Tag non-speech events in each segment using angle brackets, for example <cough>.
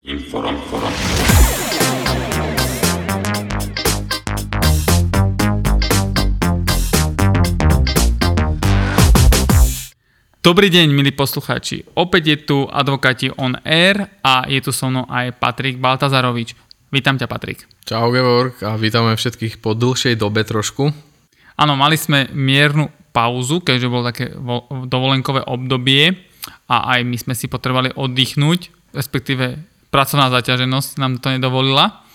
Inform, inform. Dobrý deň, milí poslucháči. Opäť je tu advokáti on air a je tu so mnou aj Patrik Baltazarovič. Vítam ťa, Patrik. Čau Georg a vítame všetkých po dlhšej dobe trošku. Áno, mali sme miernu pauzu, keďže bolo také vo- dovolenkové obdobie a aj my sme si potrebovali oddychnúť, respektíve pracovná zaťaženosť nám to nedovolila.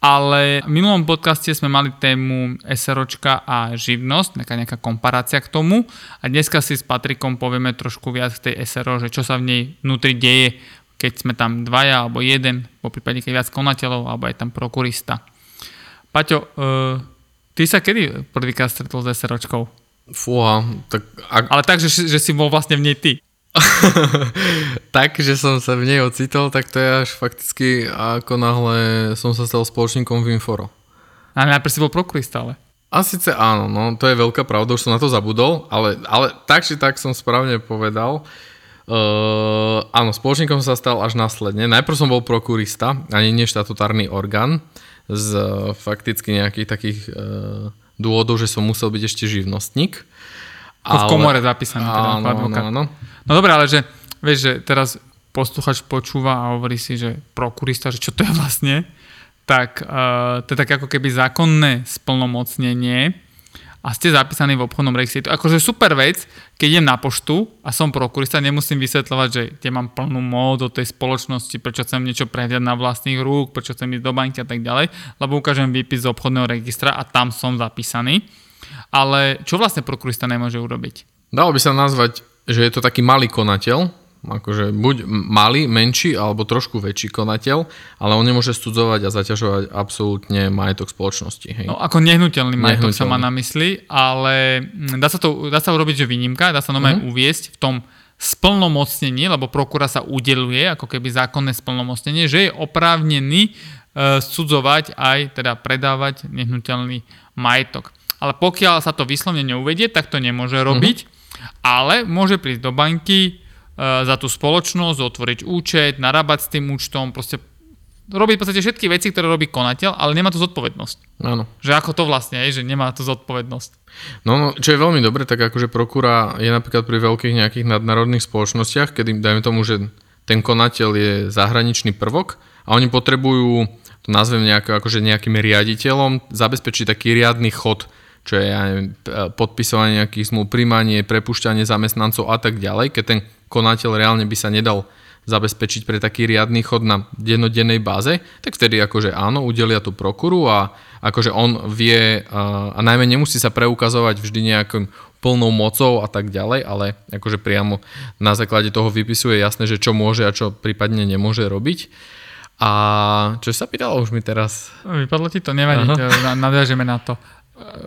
Ale v minulom podcaste sme mali tému SROčka a živnosť, nejaká, nejaká komparácia k tomu. A dneska si s Patrikom povieme trošku viac k tej SRO, že čo sa v nej vnútri deje, keď sme tam dvaja alebo jeden, po prípade keď viac konateľov, alebo aj tam prokurista. Paťo, uh, ty sa kedy prvýkrát stretol s SROčkou? Fúha, tak ak, Ale tak, že, že si bol vlastne v nej ty. <laughs> tak, že som sa v nej ocitol, tak to je až fakticky ako náhle som sa stal spoločníkom v Inforo. A najprv si bol prokurista, ale. A síce áno, no to je veľká pravda, už som na to zabudol, ale, ale tak či tak som správne povedal. Uh, áno, spoločníkom sa stal až následne. Najprv som bol prokurista, ani nie štatutárny orgán, z uh, fakticky nejakých takých uh, dôvodov, že som musel byť ešte živnostník. Ale... V komore zapísaný teda, áno, áno, áno. No dobré, ale že, vieš, že teraz posluchač počúva a hovorí si, že prokurista, že čo to je vlastne, tak uh, to je také ako keby zákonné splnomocnenie a ste zapísaní v obchodnom registri. Akože super vec, keď idem na poštu a som prokurista, nemusím vysvetľovať, že kde mám plnú mód do tej spoločnosti, prečo chcem niečo prehľadať na vlastných rúk, prečo chcem ísť do banky a tak ďalej, lebo ukážem výpis z obchodného registra a tam som zapísaný. Ale čo vlastne prokurista nemôže urobiť? Dalo by sa nazvať, že je to taký malý konateľ, akože buď malý, menší alebo trošku väčší konateľ, ale on nemôže studzovať a zaťažovať absolútne majetok spoločnosti. Hej. No ako nehnuteľný majetok sa má Nehnuteľný. na mysli, ale mm, dá sa, to, dá sa urobiť, že výnimka, dá sa normálne Mhm. uviesť v tom splnomocnení, lebo prokura sa udeluje, ako keby zákonné splnomocnenie, že je oprávnený e, sudzovať aj, teda predávať nehnuteľný majetok. Ale pokiaľ sa to vyslovne neuvedie, tak to nemôže robiť, ale môže prísť do banky e, za tú spoločnosť, otvoriť účet, narábať s tým účtom, proste robiť v podstate všetky veci, ktoré robí konateľ, ale nemá tu zodpovednosť. Áno. Že ako to vlastne je, že nemá tu zodpovednosť. No, no, čo je veľmi dobre, tak akože prokúra je napríklad pri veľkých nejakých nadnárodných spoločnostiach, kedy dajme tomu, že ten konateľ je zahraničný prvok a oni potrebujú, to nazvem nejako, akože nejakým riaditeľom, zabezpečiť taký riadny chod, čo je aj neviem, p- podpisovanie nejakých zmluv, príjmanie, prepušťanie zamestnancov a tak ďalej, keď ten konateľ reálne by sa nedal zabezpečiť pre taký riadny chod na dennodennej báze, tak vtedy akože áno, udelia tú prokuru a akože on vie a, a najmä nemusí sa preukazovať vždy nejakým plnou mocou a tak ďalej, ale akože priamo na základe toho vypisuje jasné, že čo môže a čo prípadne nemôže robiť. A čo sa pýtalo už mi teraz? Vypadlo ti to, nevadí, nadviažeme na to.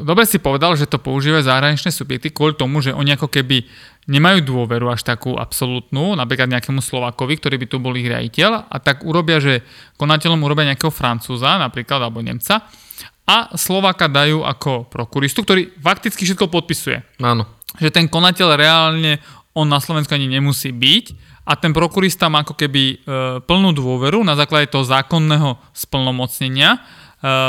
Dobre si povedal, že to používajú zahraničné subjekty kvôli tomu, že oni ako keby nemajú dôveru až takú absolútnu, napríklad nejakému Slovakovi, ktorý by tu bol ich riaditeľ a tak urobia, že konateľom urobia nejakého Francúza napríklad alebo Nemca a Slováka dajú ako prokuristu, ktorý fakticky všetko podpisuje. Áno. že ten konateľ reálne on na Slovensku ani nemusí byť a ten prokurista má ako keby e, plnú dôveru na základe toho zákonného splnomocnenia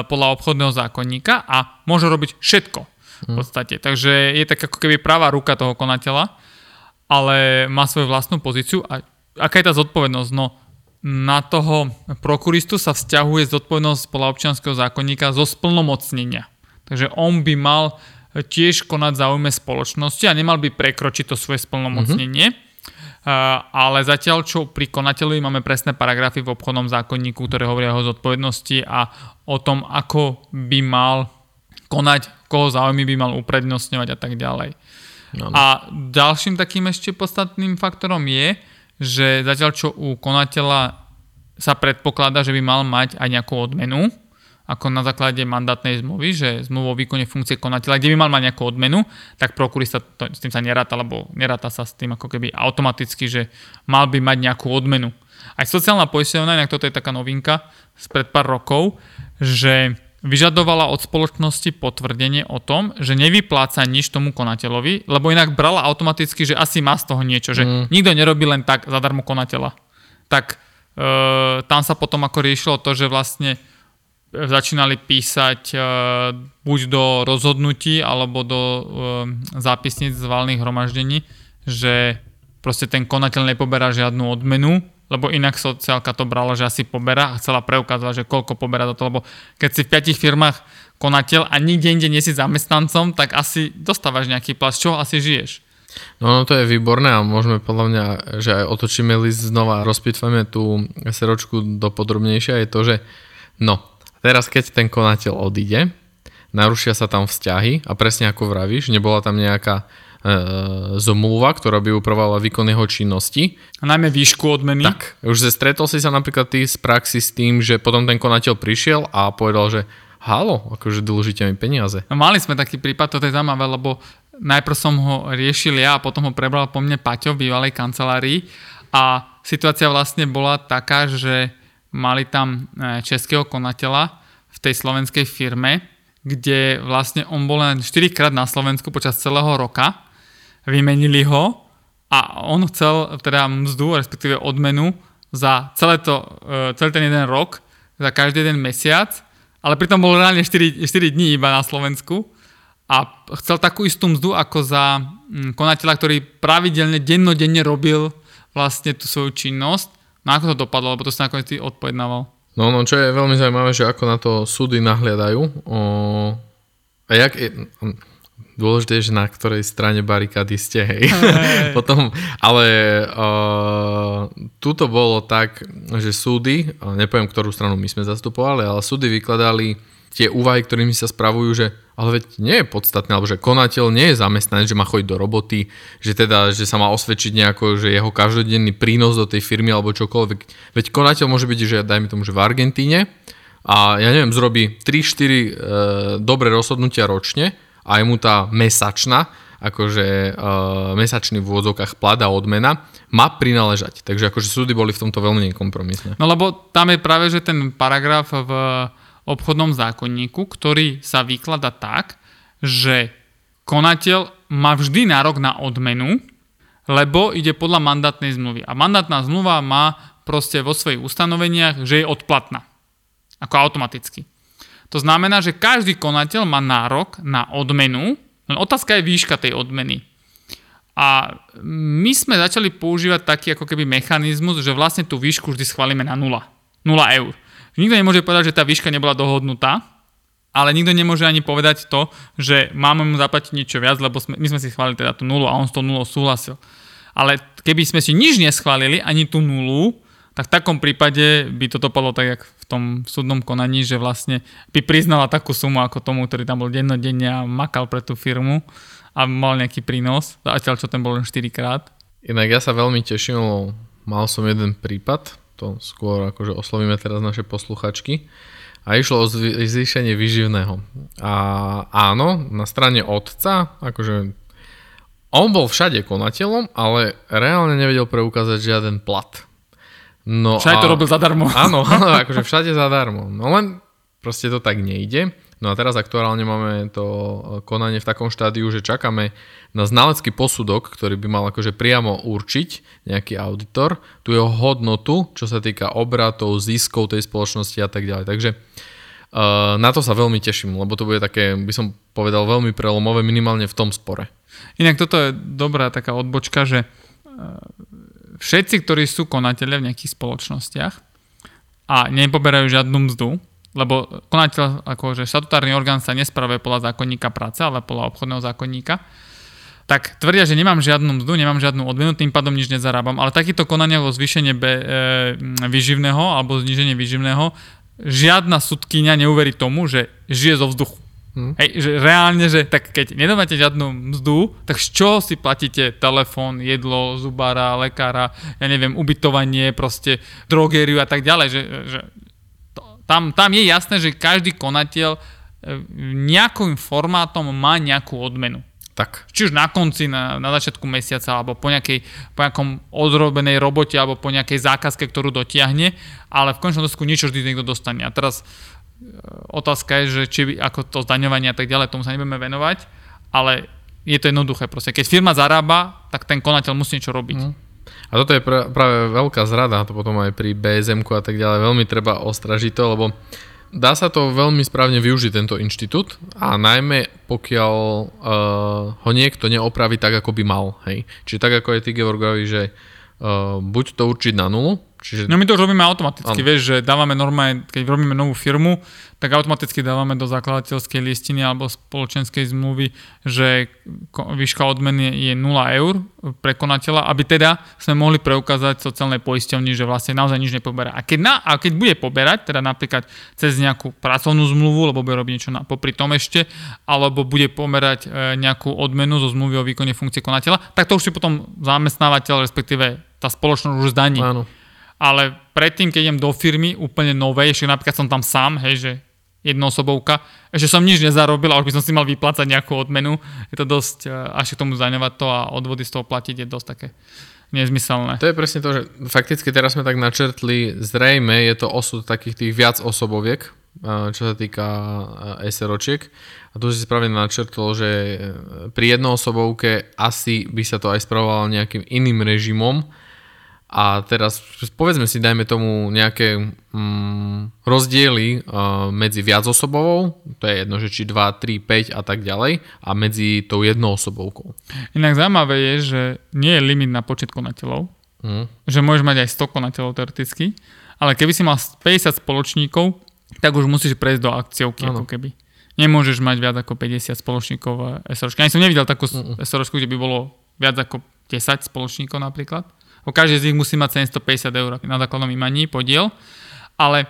podľa obchodného zákonníka a môže robiť všetko v podstate. Takže je tak ako keby pravá ruka toho konateľa, ale má svoju vlastnú pozíciu a aká je tá zodpovednosť? No na toho prokuristu sa vzťahuje zodpovednosť podľa občianského zákonníka zo splnomocnenia. Takže on by mal tiež konať záujme spoločnosti a nemal by prekročiť to svoje splnomocnenie. Mm-hmm. Ale zatiaľ, čo pri konateľovi máme presné paragrafy v obchodnom zákonníku, ktoré hovoria o zodpovednosti a o tom, ako by mal konať, koho záujmy by mal uprednostňovať a tak ďalej. Áno. A ďalším takým ešte podstatným faktorom je, že zatiaľ čo u konateľa sa predpokladá, že by mal mať aj nejakú odmenu, ako na základe mandátnej zmluvy, že zmluvu o výkone funkcie konateľa, kde by mal mať nejakú odmenu, tak prokurista to, s tým sa neráta, lebo neráta sa s tým ako keby automaticky, že mal by mať nejakú odmenu. Aj sociálna poisťovňa, inak toto je taká novinka spred pár rokov, že vyžadovala od spoločnosti potvrdenie o tom, že nevypláca nič tomu konateľovi, lebo inak brala automaticky, že asi má z toho niečo, že mm. nikto nerobí len tak zadarmo konateľa. Tak tam sa potom ako riešilo to, že vlastne začínali písať uh, buď do rozhodnutí alebo do uh, zápisníc z valných hromaždení, že proste ten konateľ nepoberá žiadnu odmenu, lebo inak sociálka to brala, že asi poberá a chcela preukázať, že koľko poberá za to, lebo keď si v piatich firmách konateľ a nikde inde nie si zamestnancom, tak asi dostávaš nejaký plat, z čoho asi žiješ. No, no to je výborné a môžeme podľa mňa, že aj otočíme list znova, rozpitvame tú seročku do podrobnejšia, je to, že no, Teraz, keď ten konateľ odíde, narušia sa tam vzťahy a presne ako vravíš, nebola tam nejaká e, zmluva, ktorá by upravovala výkon jeho činnosti. A najmä výšku odmeny. Tak, už stretol si sa napríklad ty z praxi s tým, že potom ten konateľ prišiel a povedal, že halo, akože dlžíte mi peniaze. No, mali sme taký prípad, to je zaujímavé, lebo najprv som ho riešil ja a potom ho prebral po mne Paťo v bývalej kancelárii a situácia vlastne bola taká, že mali tam e, českého konateľa v tej slovenskej firme, kde vlastne on bol len 4 krát na Slovensku počas celého roka, vymenili ho a on chcel teda mzdu, respektíve odmenu za celé to, e, celý ten jeden rok, za každý jeden mesiac, ale pritom bol reálne 4, 4 dní iba na Slovensku a chcel takú istú mzdu ako za konateľa, ktorý pravidelne, dennodenne robil vlastne tú svoju činnosť No ako to dopadlo, lebo to sa nakoniec ty odpovednával. No, no, čo je veľmi zaujímavé, že ako na to súdy nahliadajú. O... A jak je... Dôležité je, že na ktorej strane barikády ste, hej. hej. <laughs> Potom, ale uh, tuto bolo tak, že súdy, nepoviem, ktorú stranu my sme zastupovali, ale súdy vykladali tie úvahy, ktorými sa spravujú, že ale veď nie je podstatné, alebo že konateľ nie je zamestnanec, že má chodiť do roboty, že teda, že sa má osvedčiť nejako, že jeho každodenný prínos do tej firmy alebo čokoľvek. Veď konateľ môže byť, že dajme tomu, že v Argentíne a ja neviem, zrobí 3-4 e, dobré rozhodnutia ročne a je mu tá mesačná, akože e, mesačný v úvodzovkách plat odmena má prináležať. Takže akože súdy boli v tomto veľmi nekompromisné. No lebo tam je práve, že ten paragraf v obchodnom zákonníku, ktorý sa vyklada tak, že konateľ má vždy nárok na odmenu, lebo ide podľa mandátnej zmluvy. A mandátna zmluva má proste vo svojich ustanoveniach, že je odplatná. Ako automaticky. To znamená, že každý konateľ má nárok na odmenu, len otázka je výška tej odmeny. A my sme začali používať taký ako keby mechanizmus, že vlastne tú výšku vždy schválime na 0. 0 eur. Nikto nemôže povedať, že tá výška nebola dohodnutá, ale nikto nemôže ani povedať to, že máme mu zaplatiť niečo viac, lebo sme, my sme si schválili teda tú nulu a on s tou nulou súhlasil. Ale keby sme si nič neschválili, ani tú nulu, tak v takom prípade by toto padlo tak, jak v tom súdnom konaní, že vlastne by priznala takú sumu ako tomu, ktorý tam bol dennodenne a makal pre tú firmu a mal nejaký prínos, zatiaľ čo ten bol len 4 krát. Inak ja sa veľmi teším, mal som jeden prípad, to skôr akože oslovíme teraz naše posluchačky. A išlo o zvýšenie vyživného. A áno, na strane otca, akože on bol všade konateľom, ale reálne nevedel preukázať žiaden plat. No všade a, to robil zadarmo. Áno, áno, <laughs> akože všade zadarmo. No len proste to tak nejde. No a teraz aktuálne máme to konanie v takom štádiu, že čakáme na znalecký posudok, ktorý by mal akože priamo určiť nejaký auditor, tú jeho hodnotu, čo sa týka obratov, ziskov tej spoločnosti a tak ďalej. Takže uh, na to sa veľmi teším, lebo to bude také, by som povedal, veľmi prelomové minimálne v tom spore. Inak toto je dobrá taká odbočka, že všetci, ktorí sú konatelia v nejakých spoločnostiach a nepoberajú žiadnu mzdu, lebo konateľ, akože statutárny orgán sa nespravuje podľa zákonníka práce, ale podľa obchodného zákonníka, tak tvrdia, že nemám žiadnu mzdu, nemám žiadnu odmenu, tým pádom nič nezarábam. Ale takýto konania o zvýšenie be, e, vyživného alebo zníženie vyživného, žiadna sudkynia neuverí tomu, že žije zo vzduchu. Hmm. Hej, že reálne, že tak keď nedáte žiadnu mzdu, tak z čoho si platíte telefón, jedlo, zubára, lekára, ja neviem, ubytovanie, proste drogériu a tak ďalej, že, že tam, tam je jasné, že každý konateľ e, nejakým formátom má nejakú odmenu. Tak. Či už na konci, na, na začiatku mesiaca, alebo po, nejakej, po nejakom odrobenej robote, alebo po nejakej zákazke, ktorú dotiahne, ale v končnom dosku niečo vždy niekto dostane. A teraz e, otázka je, že či ako to zdaňovanie a tak ďalej, tomu sa nebudeme venovať, ale je to jednoduché proste. Keď firma zarába, tak ten konateľ musí niečo robiť. Mm. A toto je pra, práve veľká zrada, to potom aj pri BSM a tak ďalej, veľmi treba ostražiť to, lebo dá sa to veľmi správne využiť tento inštitút a najmä pokiaľ uh, ho niekto neopraví tak, ako by mal. Hej. Čiže tak, ako je ty Georgovi, že uh, buď to určiť na nulu, Čiže... No my to už robíme automaticky, ano. vieš, že dávame normálne, keď robíme novú firmu, tak automaticky dávame do zakladateľskej listiny alebo spoločenskej zmluvy, že výška odmeny je 0 eur pre konateľa, aby teda sme mohli preukázať sociálnej poisťovni, že vlastne naozaj nič nepoberá. A keď, na, a keď bude poberať, teda napríklad cez nejakú pracovnú zmluvu, lebo bude robiť niečo na, popri tom ešte, alebo bude pomerať e, nejakú odmenu zo zmluvy o výkone funkcie konateľa, tak to už si potom zamestnávateľ, respektíve tá spoločnosť už zdaní. Áno ale predtým, keď idem do firmy úplne novej, ešte napríklad som tam sám, hej, že jednoosobovka, ešte som nič nezarobil a už by som si mal vyplácať nejakú odmenu, je to dosť, e, až k tomu zaňovať to a odvody z toho platiť je dosť také nezmyselné. To je presne to, že fakticky teraz sme tak načrtli, zrejme je to osud takých tých viac osoboviek, e, čo sa týka e, SROčiek. A tu si správne načrtol, že pri jednoosobovke asi by sa to aj spravovalo nejakým iným režimom, a teraz povedzme si, dajme tomu nejaké mm, rozdiely uh, medzi viacosobovou, to je jedno, že či 2, 3, 5 a tak ďalej, a medzi tou jednoosobovkou. Inak zaujímavé je, že nie je limit na počet konateľov, mm. že môžeš mať aj 100 konateľov teoreticky, ale keby si mal 50 spoločníkov, tak už musíš prejsť do akciovky, ano. ako keby. Nemôžeš mať viac ako 50 spoločníkov SROčky. Ani som nevidel takú. SROčku, kde by bolo viac ako 10 spoločníkov napríklad. Každý z nich musí mať 750 eur na základnom imaní podiel, ale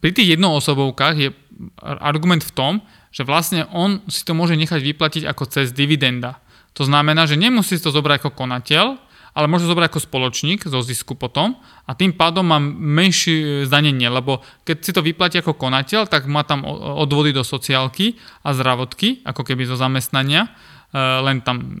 pri tých jednoosobovkách je argument v tom, že vlastne on si to môže nechať vyplatiť ako cez dividenda. To znamená, že nemusí to zobrať ako konateľ, ale môže zobrať ako spoločník zo zisku potom a tým pádom má menšie zdanenie, lebo keď si to vyplatí ako konateľ, tak má tam odvody do sociálky a zdravotky, ako keby zo zamestnania, e, len tam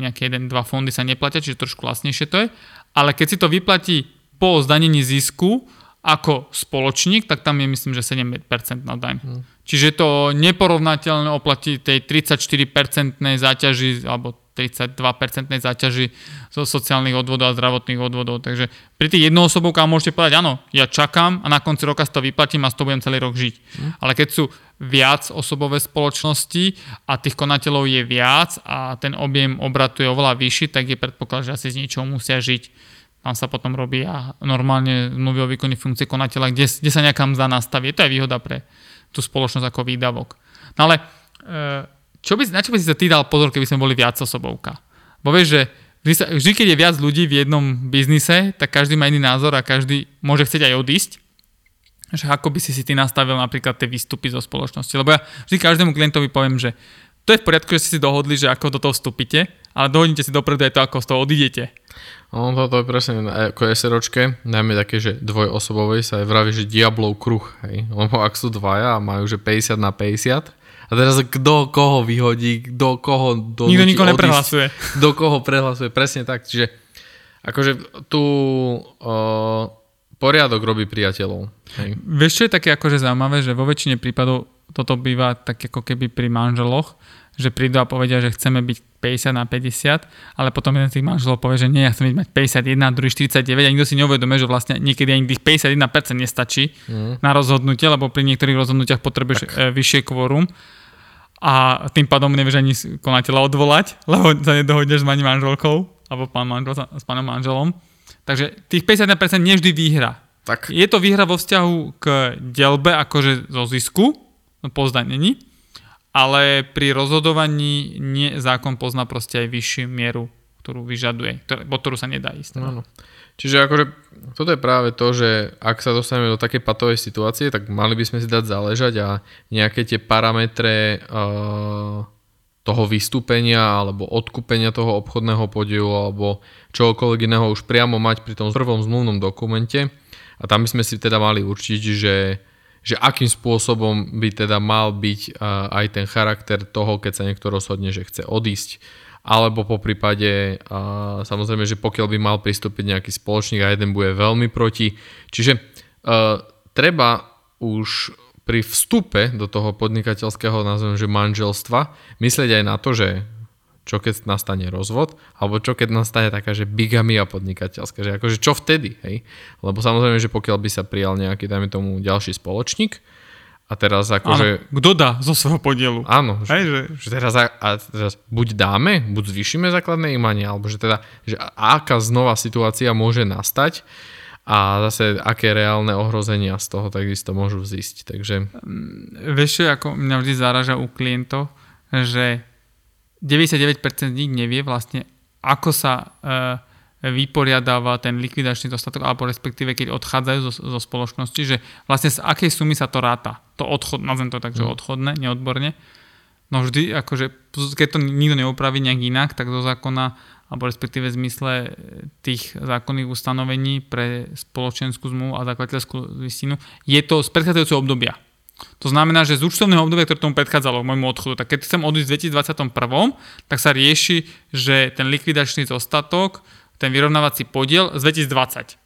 nejaké jeden, dva fondy sa neplatia, čiže trošku vlastnejšie to je ale keď si to vyplatí po zdanení zisku ako spoločník, tak tam je myslím, že 7% na daň. Hmm. Čiže to neporovnateľné oplatí tej 34% záťaži alebo 32% záťaži zo sociálnych odvodov a zdravotných odvodov. Takže pri tých jednoosobovkách môžete povedať, áno, ja čakám a na konci roka si to vyplatím a z toho budem celý rok žiť. Hmm. Ale keď sú viac osobové spoločnosti a tých konateľov je viac a ten objem obratu je oveľa vyšší, tak je predpoklad, že asi z niečoho musia žiť tam sa potom robí a normálne zmluvy o výkone funkcie konateľa, kde, kde sa nejaká mzda nastaví. To je výhoda pre tú spoločnosť ako výdavok. No ale e, čo by, na čo by si sa ty dal pozor, keby sme boli viac osobovka? Bo vieš, že vždy, keď je viac ľudí v jednom biznise, tak každý má iný názor a každý môže chcieť aj odísť. Že ako by si si ty nastavil napríklad tie výstupy zo spoločnosti. Lebo ja vždy každému klientovi poviem, že to je v poriadku, že si si dohodli, že ako do toho vstúpite, ale dohodnite si dopredu aj to, ako z toho odídete. No toto je presne ako SROčke, najmä také, že dvojosobovej sa aj vraví, že diablov kruh, hej. Lebo ak sú dvaja a majú že 50 na 50, a teraz kto koho vyhodí, kto koho do Nikto nikoho neprehlasuje. Kto koho prehlasuje, presne tak. Čiže akože tu uh, poriadok robí priateľov. Hej. Vieš, čo je také akože zaujímavé, že vo väčšine prípadov toto býva tak ako keby pri manželoch, že prídu a povedia, že chceme byť 50 na 50, ale potom jeden z tých manželov povie, že nie, ja chcem mať 51, druhý 49 a nikto si neuvedomuje, že vlastne niekedy ani tých 51% nestačí mm. na rozhodnutie, lebo pri niektorých rozhodnutiach potrebuješ tak. E, vyššie kvórum a tým pádom nevieš ani konateľa odvolať, lebo sa nedohodneš s pani manželkou alebo pán manžel s pánom manželom. Takže tých 51% nevždy výhra. Tak. Je to výhra vo vzťahu k delbe akože zo zisku po zdanení, ale pri rozhodovaní nie, zákon pozná proste aj vyššiu mieru, ktorú vyžaduje, po ktorú sa nedá ísť. No. no. Čiže akože toto je práve to, že ak sa dostaneme do takej patovej situácie, tak mali by sme si dať záležať a nejaké tie parametre uh, toho vystúpenia alebo odkúpenia toho obchodného podielu alebo čokoľvek iného už priamo mať pri tom prvom zmluvnom dokumente. A tam by sme si teda mali určiť, že že akým spôsobom by teda mal byť aj ten charakter toho, keď sa niekto rozhodne, že chce odísť. Alebo po prípade, samozrejme, že pokiaľ by mal pristúpiť nejaký spoločník a jeden bude veľmi proti. Čiže uh, treba už pri vstupe do toho podnikateľského, nazvem, že manželstva, myslieť aj na to, že čo keď nastane rozvod, alebo čo keď nastane taká, že bigamia podnikateľská, že akože čo vtedy, hej? Lebo samozrejme, že pokiaľ by sa prijal nejaký, dajme tomu, ďalší spoločník, a teraz akože... Kto dá zo svojho podielu? Áno, že, Hej, že... že teraz, a, a teraz buď dáme, buď zvýšime základné imanie, alebo že teda, že aká znova situácia môže nastať a zase aké reálne ohrozenia z toho takisto môžu vzísť. Takže... Vieš, čo, ako mňa vždy záraža u klientov, že 99% z nich nevie vlastne, ako sa e, vyporiadáva ten likvidačný dostatok, alebo respektíve keď odchádzajú zo, zo spoločnosti, že vlastne z akej sumy sa to ráta. To odchod, nazvem to tak, že Mm. odchodné, neodborne. No vždy, akože, keď to nikto neupraví nejak inak, tak do zákona, alebo respektíve v zmysle tých zákonných ustanovení pre spoločenskú zmluvu a zakladateľskú listinu, je to z predchádzajúceho obdobia. To znamená, že z účtovného obdobia, ktoré tomu predchádzalo môjmu odchodu, tak keď chcem odísť v 2021, tak sa rieši, že ten likvidačný zostatok, ten vyrovnávací podiel z 2020.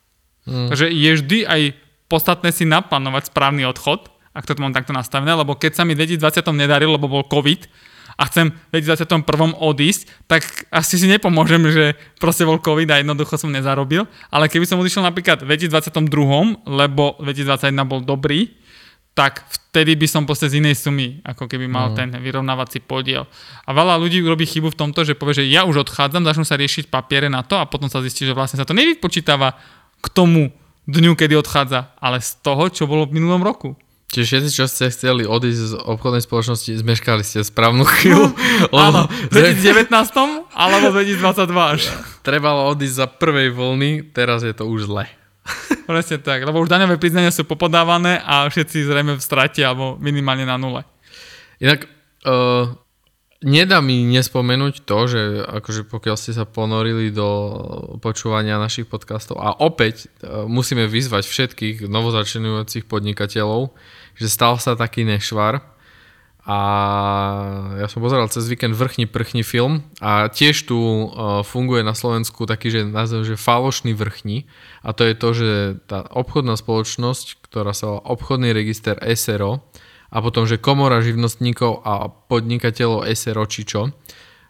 Mm. Takže je vždy aj podstatné si naplánovať správny odchod, ak to mám takto nastavené, lebo keď sa mi v 2020 nedarilo, lebo bol COVID a chcem v 2021 odísť, tak asi si nepomôžem, že proste bol COVID a jednoducho som nezarobil. Ale keby som odišiel napríklad v 2022, lebo 2021 bol dobrý, tak vtedy by som proste z inej sumy, ako keby mal Mm. ten vyrovnávací podiel. A veľa ľudí robí chybu v tomto, že povie, že ja už odchádzam, začnú sa riešiť papiere na to a potom sa zistí, že vlastne sa to nevypočítava k tomu dňu, kedy odchádza, ale z toho, čo bolo v minulom roku. Čiže všetci, čo ste chceli odísť z obchodnej spoločnosti, zmeškali ste správnu chvíľu. <laughs> Áno, v 2019 alebo 2022 až. trebalo odísť za prvej vlny, teraz je to už zle. <laughs> Presne tak, lebo už daňové priznania sú popodávané a všetci zrejme v strate alebo minimálne na nule. Inak uh, nedá mi nespomenúť to, že akože pokiaľ ste sa ponorili do počúvania našich podcastov a opäť uh, musíme vyzvať všetkých novozačenujúcich podnikateľov, že stal sa taký nešvar a ja som pozeral cez víkend Vrchni prchni film a tiež tu uh, funguje na Slovensku taký, že názov, že falošný vrchni a to je to, že tá obchodná spoločnosť, ktorá sa volá obchodný register SRO a potom, že komora živnostníkov a podnikateľov SRO či čo,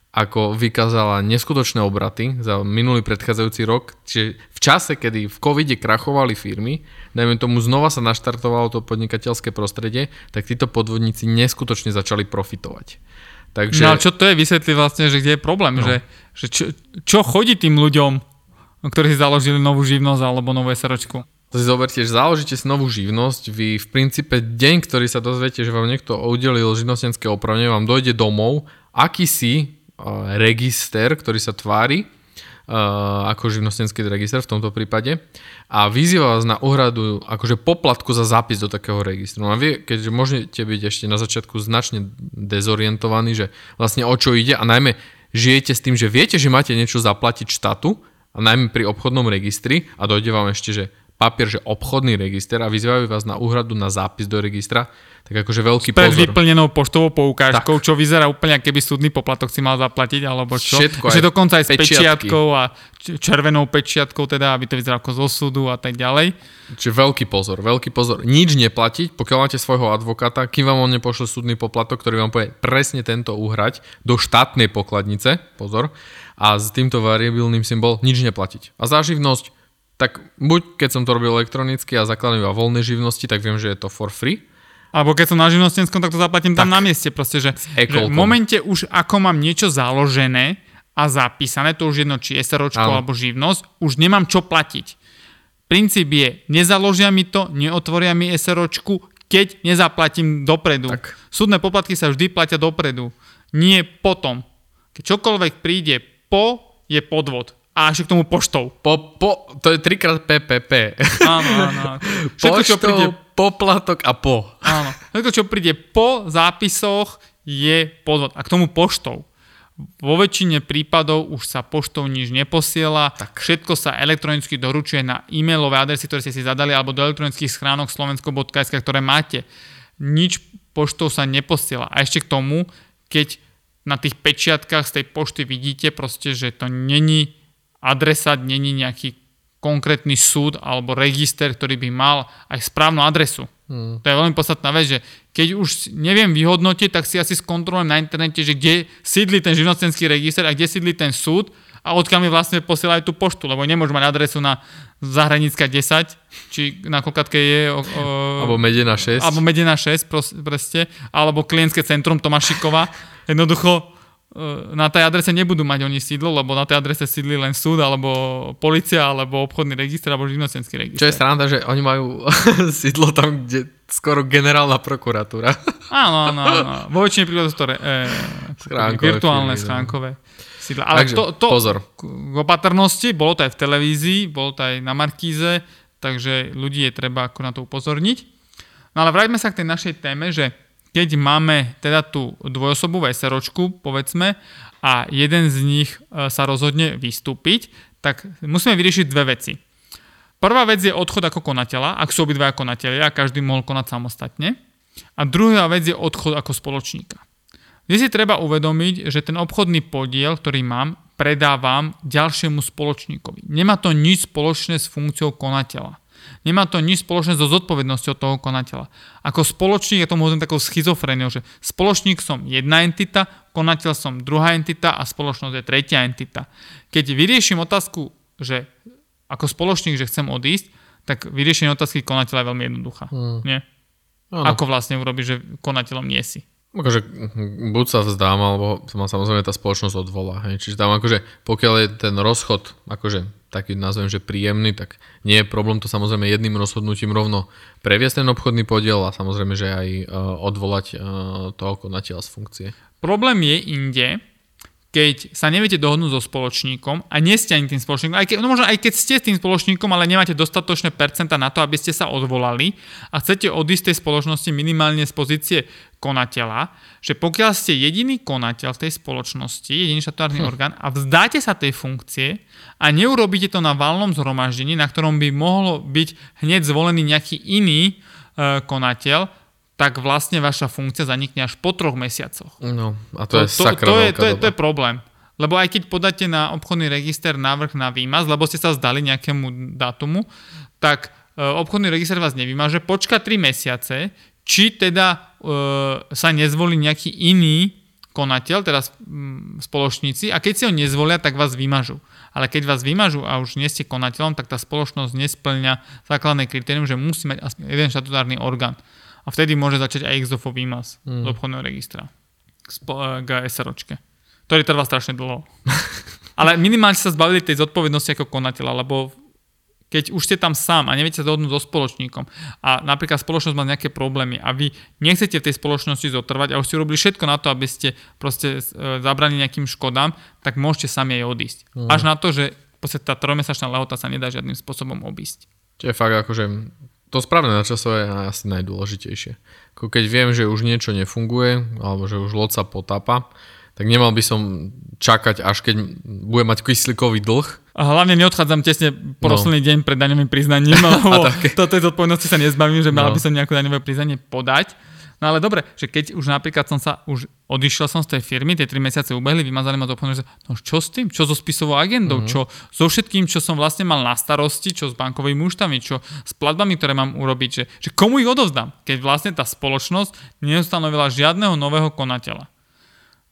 ako vykázala neskutočné obraty za minulý predchádzajúci rok, čiže v čase, kedy v covide krachovali firmy, dajme tomu znova sa naštartovalo to podnikateľské prostredie, tak títo podvodníci neskutočne začali profitovať. Takže... No a čo to je? Vysvetli vlastne, že kde je problém, No. že, že čo, čo chodí tým ľuďom, ktorí si založili novú živnosť alebo novú SROčku? To si zoberte, že založíte si novú živnosť, vy v princípe deň, ktorý sa dozviete, že vám niekto udelil živnostenské opravnenie, vám dojde domov, akýsi uh, register, ktorý sa tvári uh, ako živnostenský register v tomto prípade a vyzýva vás na úhradu akože poplatku za zápis do takého registru. No a vy, keďže môžete byť ešte na začiatku značne dezorientovaní, že vlastne o čo ide a najmä žijete s tým, že viete, že máte niečo zaplatiť štátu a najmä pri obchodnom registri a dojde vám ešte, že papier, že obchodný register a vyzývajú vás na úhradu na zápis do registra, tak akože veľký Pred pozor. vyplnenou poštovou poukážkou, čo vyzerá úplne, keby súdny poplatok si mal zaplatiť, alebo čo. Všetko, Ešte aj dokonca aj s pečiatky. pečiatkou a červenou pečiatkou, teda, aby to vyzeralo ako zo súdu a tak ďalej. Čiže veľký pozor, veľký pozor. Nič neplatiť, pokiaľ máte svojho advokáta, kým vám on nepošle súdny poplatok, ktorý vám povie presne tento uhrať do štátnej pokladnice, pozor, a s týmto variabilným symbol nič neplatiť. A za živnosť, tak buď keď som to robil elektronicky a zakladám iba voľné živnosti, tak viem, že je to for free. Alebo keď som na živnostenskom, tak to zaplatím tam Tak. na mieste. Proste, že, že v momente už ako mám niečo založené a zapísané, to už jedno, či SROčko Áno. alebo živnosť, už nemám čo platiť. Princíp je, nezaložia mi to, neotvoria mi SROčku, keď nezaplatím dopredu. Tak. Súdne poplatky sa vždy platia dopredu, nie potom. Keď čokoľvek príde po, je podvod. A ešte k tomu poštou. Po, po, to je trikrát PPP. Áno, áno. <laughs> Všetko, čo Poštou, príde poplatok a po. Áno. Všetko, čo príde po zápisoch, je podvod. A k tomu poštou. Vo väčšine prípadov už sa poštou nič neposiela, tak. všetko sa elektronicky doručuje na e-mailové adresy, ktoré ste si zadali, alebo do elektronických schránok slovensko.sk, ktoré máte. Nič poštou sa neposiela. A ešte k tomu, keď na tých pečiatkách z tej pošty vidíte proste, že to není adresát, není nejaký konkrétny súd alebo register, ktorý by mal aj správnu adresu. Hmm. To je veľmi podstatná vec, že keď už neviem vyhodnotiť, tak si asi skontrolujem na internete, že kde sídli ten živnostenský register a kde sídli ten súd a odkiaľ mi vlastne posielajú tú poštu, lebo nemôžem mať adresu na Zahranická 10, či na koľkatke je... O, o, alebo Medena 6. Alebo Medena 6, proste, alebo klientské centrum Tomášikova. Jednoducho na tej adrese nebudú mať oni sídlo, lebo na tej adrese sídli len súd, alebo policia, alebo obchodný register, alebo živnostenský register. Čo je sranda, že oni majú <laughs> sídlo tam, kde skoro generálna prokuratúra. Áno, áno, áno. <laughs> Vo väčšine prípadov to re, e, virtuálne firmy, no. schránkové sídla. Ale takže, to, to pozor. K opatrnosti, bolo to aj v televízii, bolo to aj na Markíze, takže ľudí je treba ako na to upozorniť. No ale vráťme sa k tej našej téme, že keď máme teda tú dvojosobú SROčku, povedzme, a jeden z nich e, sa rozhodne vystúpiť, tak musíme vyriešiť dve veci. Prvá vec je odchod ako konateľa, ak sú obidva konatelia a každý mohol konať samostatne. A druhá vec je odchod ako spoločníka. Dnes si treba uvedomiť, že ten obchodný podiel, ktorý mám, predávam ďalšiemu spoločníkovi. Nemá to nič spoločné s funkciou konateľa. Nemá to nič spoločné so zodpovednosťou toho konateľa. Ako spoločník je to možno takou schizofréniou, že spoločník som jedna entita, konateľ som druhá entita a spoločnosť je tretia entita. Keď vyrieším otázku, že ako spoločník, že chcem odísť, tak vyriešenie otázky konateľa je veľmi jednoduchá. Hmm. Nie? Ano. Ako vlastne urobiť, že konateľom nie si? Akože buď sa vzdám, alebo ma samozrejme tá spoločnosť odvolá. Hej. Čiže tam akože, pokiaľ je ten rozchod, akože taký nazvem, že príjemný, tak nie je problém to samozrejme jedným rozhodnutím rovno previesť ten obchodný podiel a samozrejme, že aj uh, odvolať uh, toho konateľa z funkcie. Problém je inde, keď sa neviete dohodnúť so spoločníkom a nie ste ani tým spoločníkom, aj keď, no možno aj keď ste s tým spoločníkom, ale nemáte dostatočné percenta na to, aby ste sa odvolali a chcete odísť tej spoločnosti minimálne z pozície konateľa, že pokiaľ ste jediný konateľ v tej spoločnosti, jediný štatutárny hm. orgán a vzdáte sa tej funkcie a neurobíte to na valnom zhromaždení, na ktorom by mohlo byť hneď zvolený nejaký iný e, konateľ, tak vlastne vaša funkcia zanikne až po troch mesiacoch. No, a to, to je to, to, je, to, je, to je problém. Lebo aj keď podáte na obchodný register návrh na výmaz, lebo ste sa zdali nejakému dátumu, tak e, obchodný register vás nevymaže, počka 3 mesiace, či teda e, sa nezvolí nejaký iný konateľ, teda spoločníci, a keď si ho nezvolia, tak vás vymažú. Ale keď vás vymažú a už nie ste konateľom, tak tá spoločnosť nesplňa základné kritérium, že musí mať aspoň jeden štatutárny orgán. A vtedy môže začať aj XOFO výmaz mm. z obchodného registra k SROčke, ktorý trvá strašne dlho. <laughs> Ale minimálne sa zbavili tej zodpovednosti ako konateľa, lebo keď už ste tam sám a neviete sa dohodnúť so spoločníkom a napríklad spoločnosť má nejaké problémy a vy nechcete v tej spoločnosti zotrvať a už ste robili všetko na to, aby ste proste e, zabrali nejakým škodám, tak môžete sami aj odísť. Mm. Až na to, že tá trojmesačná lehota sa nedá žiadnym spôsobom obísť. Čiže fakt akože to správne načasové je asi najdôležitejšie. Keď viem, že už niečo nefunguje, alebo že už loď sa potápa, tak nemal by som čakať, až keď bude mať kyslíkový dlh. A hlavne neodchádzam tesne po no. deň pred daňovým priznaním, <laughs> lebo toto je zodpovednosti sa nezbavím, že mal no. by som nejaké daňové priznanie podať. No ale dobre, že keď už napríklad som sa, už odišiel som z tej firmy, tie 3 mesiace ubehli, vymazali ma to že no čo s tým? Čo so spisovou agendou? Mm-hmm. Čo so všetkým, čo som vlastne mal na starosti, čo s bankovými účtami, čo s platbami, ktoré mám urobiť, že, že komu ich odovzdám, keď vlastne tá spoločnosť neustanovila žiadneho nového konateľa.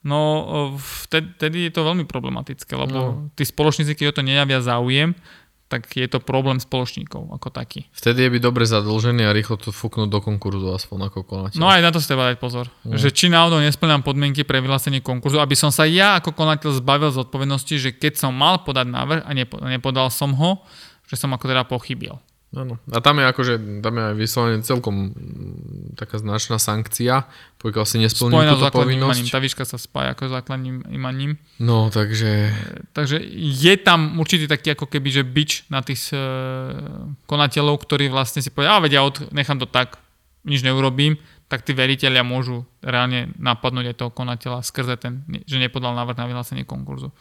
No vtedy, vtedy je to veľmi problematické, lebo no. tí spoločníci, keď o to nejavia záujem, tak je to problém spoločníkov ako taký. Vtedy je byť dobre zadlžený a rýchlo to fúknúť do konkurzu aspoň ako konateľ. No aj na to si treba dať pozor. Mm. Že či náhodou nesplňam podmienky pre vyhlásenie konkurzu, aby som sa ja ako konateľ zbavil z odpovednosti, že keď som mal podať návrh a nepodal som ho, že som ako teda pochybil. Áno. A tam je akože, tam je aj vyslovene celkom taká značná sankcia, pokiaľ si nesplní túto povinnosť. Imaním. Tá výška sa spája ako základným imaním. No, takže... Takže je tam určitý taký ako keby, že bič na tých e, konateľov, ktorí vlastne si povedia, a vedia, od, nechám to tak, nič neurobím, tak tí veriteľia môžu reálne napadnúť aj toho konateľa skrze ten, že nepodal návrh na vyhlásenie konkurzu.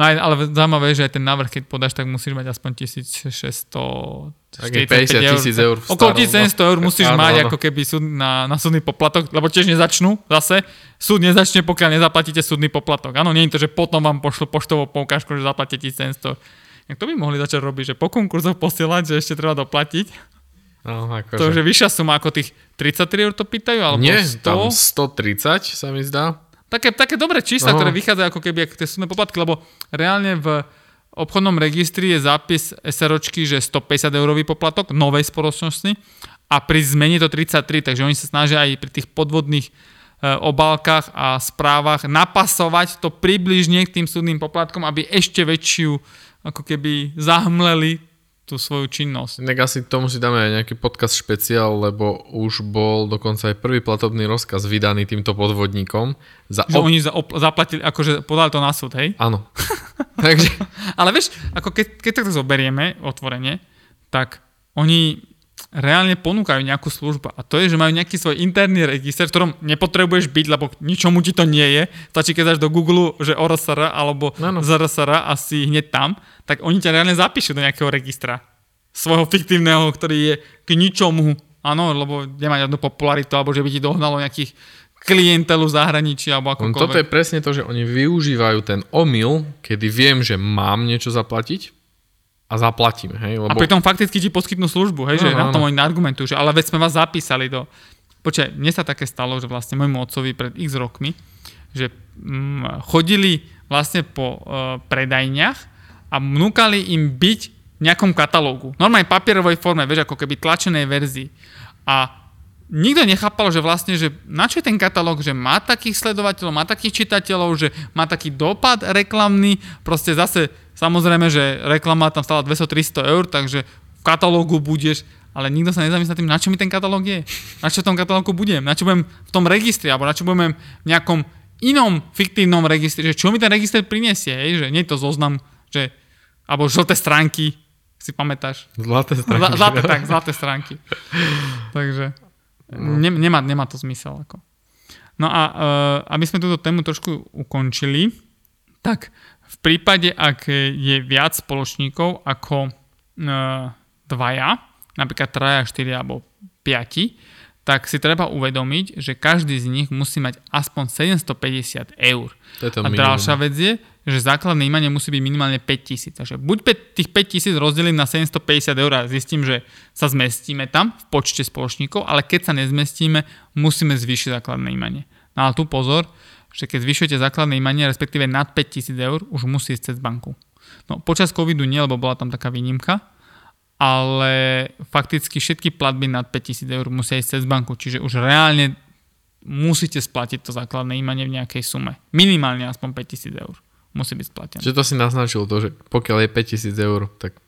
No aj, ale zaujímavé, že aj ten návrh, keď podáš, tak musíš mať aspoň 1600 50 tisíc eur. eur okolo 1700 eur musíš áno, mať áno. ako keby súd na, na súdny poplatok, lebo tiež nezačnú zase. Súd nezačne, pokiaľ nezaplatíte súdny poplatok. Áno, nie je to, že potom vám pošlo poštovou poukážku, že zaplatíte 1700 Jak to by mohli začať robiť, že po konkurzoch posielať, že ešte treba doplatiť? No, akože. To je vyššia suma ako tých 33 eur to pýtajú, alebo Nie, 100? tam 130 sa mi zdá. Také, také dobré čísla, Aha. ktoré vychádzajú ako keby ako tie súdne poplatky, lebo reálne v obchodnom registri je zápis SROčky, že 150 eurový poplatok novej spoločnosti a pri zmene to 33, takže oni sa snažia aj pri tých podvodných e, obálkach a správach napasovať to približne k tým súdnym poplatkom, aby ešte väčšiu ako keby zahmleli tú svoju činnosť. Inak asi tomu si dáme aj nejaký podcast špeciál, lebo už bol dokonca aj prvý platobný rozkaz vydaný týmto podvodníkom. Za Že oni za, op- zaplatili, akože podali to na súd, hej? Áno. <laughs> Takže Ale vieš, ako keď, keď to zoberieme otvorene, tak oni reálne ponúkajú nejakú službu a to je, že majú nejaký svoj interný register, v ktorom nepotrebuješ byť, lebo ničomu ti to nie je. Stačí, keď dáš do Google, že ORSR alebo Áno. ZRSR a si hneď tam, tak oni ťa reálne zapíšu do nejakého registra svojho fiktívneho, ktorý je k ničomu. Áno, lebo nemá žiadnu popularitu, alebo že by ti dohnalo nejakých klientelu v zahraničí, alebo akokoľvek. toto je presne to, že oni využívajú ten omyl, kedy viem, že mám niečo zaplatiť a zaplatím. Hej? A Lebo pritom fakticky ti poskytnú službu, hej, že Áno, na tom áno. oni argumentujú, že ale veď sme vás zapísali do... Počkaj, mne sa také stalo, že vlastne môjmu otcovi pred x rokmi, že mm, chodili vlastne po uh, predajniach a vnúkali im byť v nejakom katalógu. Normálne papierovej forme, vieš, ako keby tlačenej verzii. A nikto nechápal, že vlastne, že na čo je ten katalóg, že má takých sledovateľov, má takých čitateľov, že má taký dopad reklamný, proste zase samozrejme, že reklama tam stala 200-300 eur, takže v katalógu budeš, ale nikto sa nezamyslí tým, na čo mi ten katalóg je, na čo v tom katalógu budem, na čo budem v tom registri, alebo na čo budem v nejakom inom fiktívnom registri, že čo mi ten register prinesie, hej, že nie je to zoznam, že, alebo žlté stránky, si pamätáš? zlaté Zla- stránky. Zlaté, tak, zlaté stránky. Takže ne, nemá, nemá to zmysel. Ako. No a uh, aby sme túto tému trošku ukončili, tak v prípade, ak je viac spoločníkov ako uh, dvaja, napríklad traja, štyria alebo piati, tak si treba uvedomiť, že každý z nich musí mať aspoň 750 eur. To je to A minimum. ďalšia vec je, že základné imanie musí byť minimálne 5000. Takže buď tých 5000 rozdelím na 750 eur a zistím, že sa zmestíme tam v počte spoločníkov, ale keď sa nezmestíme, musíme zvýšiť základné imanie. No ale tu pozor, že keď zvyšujete základné imanie, respektíve nad 5000 eur, už musí ísť cez banku. No počas covidu nie, lebo bola tam taká výnimka, ale fakticky všetky platby nad 5000 eur musia ísť cez banku, čiže už reálne musíte splatiť to základné imanie v nejakej sume. Minimálne aspoň 5000 eur musí byť splatené. Čiže to si naznačil to, že pokiaľ je 5000 eur, tak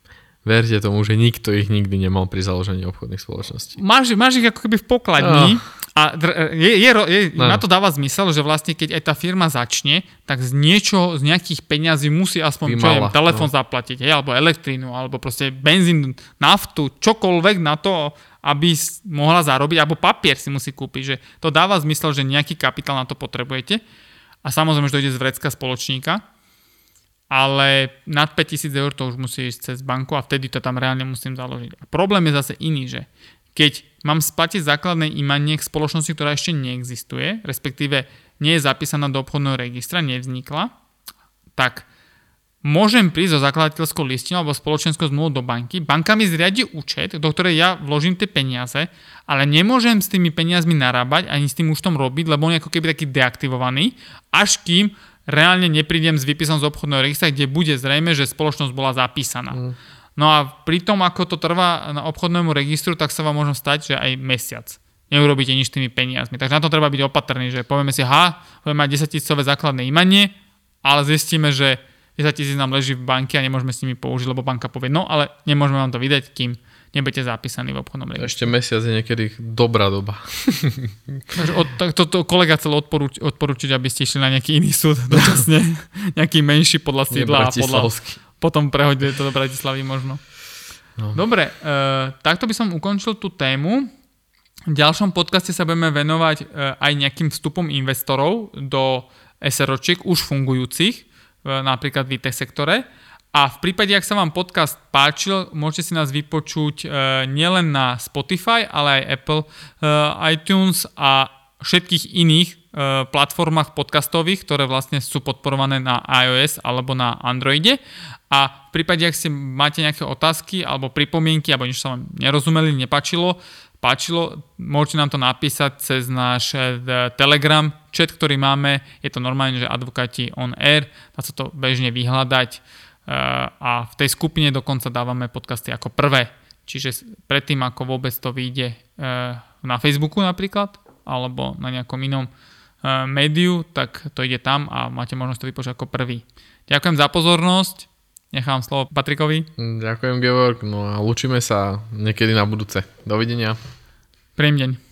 verte tomu, že nikto ich nikdy nemal pri založení obchodných spoločností. Máš, máš ich ako keby v pokladni a je, je, je, No. na to dáva zmysel, že vlastne keď aj tá firma začne, tak z niečo, z nejakých peňazí musí aspoň čo viem, mala, telefón zaplatiť, hej, alebo elektrínu, alebo proste benzín, naftu, čokoľvek na to, aby mohla zarobiť, alebo papier si musí kúpiť, že to dáva zmysel, že nejaký kapitál na to potrebujete a samozrejme, že to ide z vrecka spoločníka, ale nad 5000 eur to už musí ísť cez banku a vtedy to tam reálne musím založiť. A problém je zase iný, že keď mám splatiť základné imanie k spoločnosti, ktorá ešte neexistuje, respektíve nie je zapísaná do obchodného registra, nevznikla, tak môžem prísť so zakladateľskou listinou alebo spoločenskou zmluvou do banky. Banka mi zriadi účet, do ktorej ja vložím tie peniaze, ale nemôžem s tými peniazmi narábať ani s tým účtom robiť, lebo on je ako keby taký deaktivovaný, až kým reálne neprídem s výpisom z obchodného registra, kde bude zrejme, že spoločnosť bola zapísaná. Mm. No a pri tom, ako to trvá na obchodnému registru, tak sa vám možno stať, že aj mesiac neurobíte nič s tými peniazmi. Takže na to treba byť opatrný, že povieme si, ha, budeme mať 10 tisícové základné imanie, ale zistíme, že 10 tisíc nám leží v banke a nemôžeme s nimi použiť, lebo banka povie, no ale nemôžeme vám to vydať, kým nebudete zapísaní v obchodnom registri. Ešte mesiac je niekedy dobrá doba. <laughs> Takže od, tak to, to kolega chcel odporuč, odporučiť, aby ste išli na nejaký iný súd <laughs> dočasne, nejaký menší podľa sídla a podľa. Potom prehodili to do Bratislavy možno. No. Dobre, e, takto by som ukončil tú tému. V ďalšom podcaste sa budeme venovať e, aj nejakým vstupom investorov do SROčiek už fungujúcich, e, napríklad v IT sektore. A v prípade, ak sa vám podcast páčil, môžete si nás vypočuť e, nielen na Spotify, ale aj Apple e, iTunes a všetkých iných platformách podcastových, ktoré vlastne sú podporované na iOS alebo na Androide. A v prípade, ak si máte nejaké otázky alebo pripomienky, alebo niečo sa vám nerozumeli, nepačilo, páčilo, môžete nám to napísať cez náš e, Telegram chat, ktorý máme. Je to normálne, že advokáti on air, dá sa to bežne vyhľadať e, a v tej skupine dokonca dávame podcasty ako prvé. Čiže predtým, ako vôbec to vyjde na Facebooku napríklad, alebo na nejakom inom médiu, tak to ide tam a máte možnosť to vypočuť ako prvý. Ďakujem za pozornosť. Nechám slovo Patrikovi. Ďakujem, Georg. No a učíme sa niekedy na budúce. Dovidenia. Príjemný deň.